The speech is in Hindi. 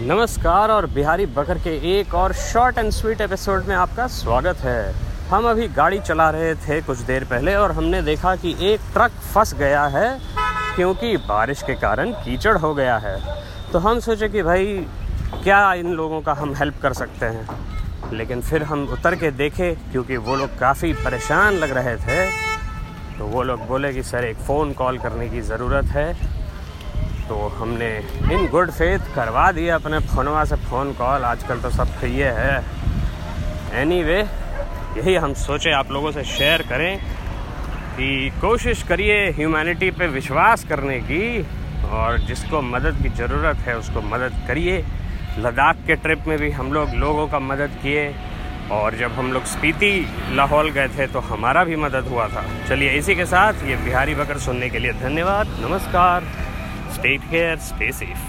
नमस्कार और बिहारी बकर के एक और शॉर्ट एंड स्वीट एपिसोड में आपका स्वागत है। हम अभी गाड़ी चला रहे थे कुछ देर पहले और हमने देखा कि एक ट्रक फंस गया है क्योंकि बारिश के कारण कीचड़ हो गया है। तो हम सोचे कि भाई, क्या इन लोगों का हम हेल्प कर सकते हैं? लेकिन फिर हम उतर के देखे, क्योंकि वो लोग काफ़ी परेशान लग रहे थे। तो वो लोग बोले कि, सर, एक फ़ोन कॉल करने की ज़रूरत है। तो हमने इन गुड फेथ करवा दिया अपने फ़ोनवा से फ़ोन कॉल आजकल तो सब ये है। एनी anyway, यही हम सोचे आप लोगों से शेयर करें कि कोशिश करिए ह्यूमैनिटी पे विश्वास करने की और जिसको मदद की ज़रूरत है उसको मदद करिए। लद्दाख के ट्रिप में भी हम लोग लोगों का मदद किए और जब हम लोग स्पीति लाहौल गए थे तो हमारा भी मदद हुआ था। चलिए इसी के साथ ये बिहारी बकर सुनने के लिए धन्यवाद। नमस्कार। Stay here, stay safe.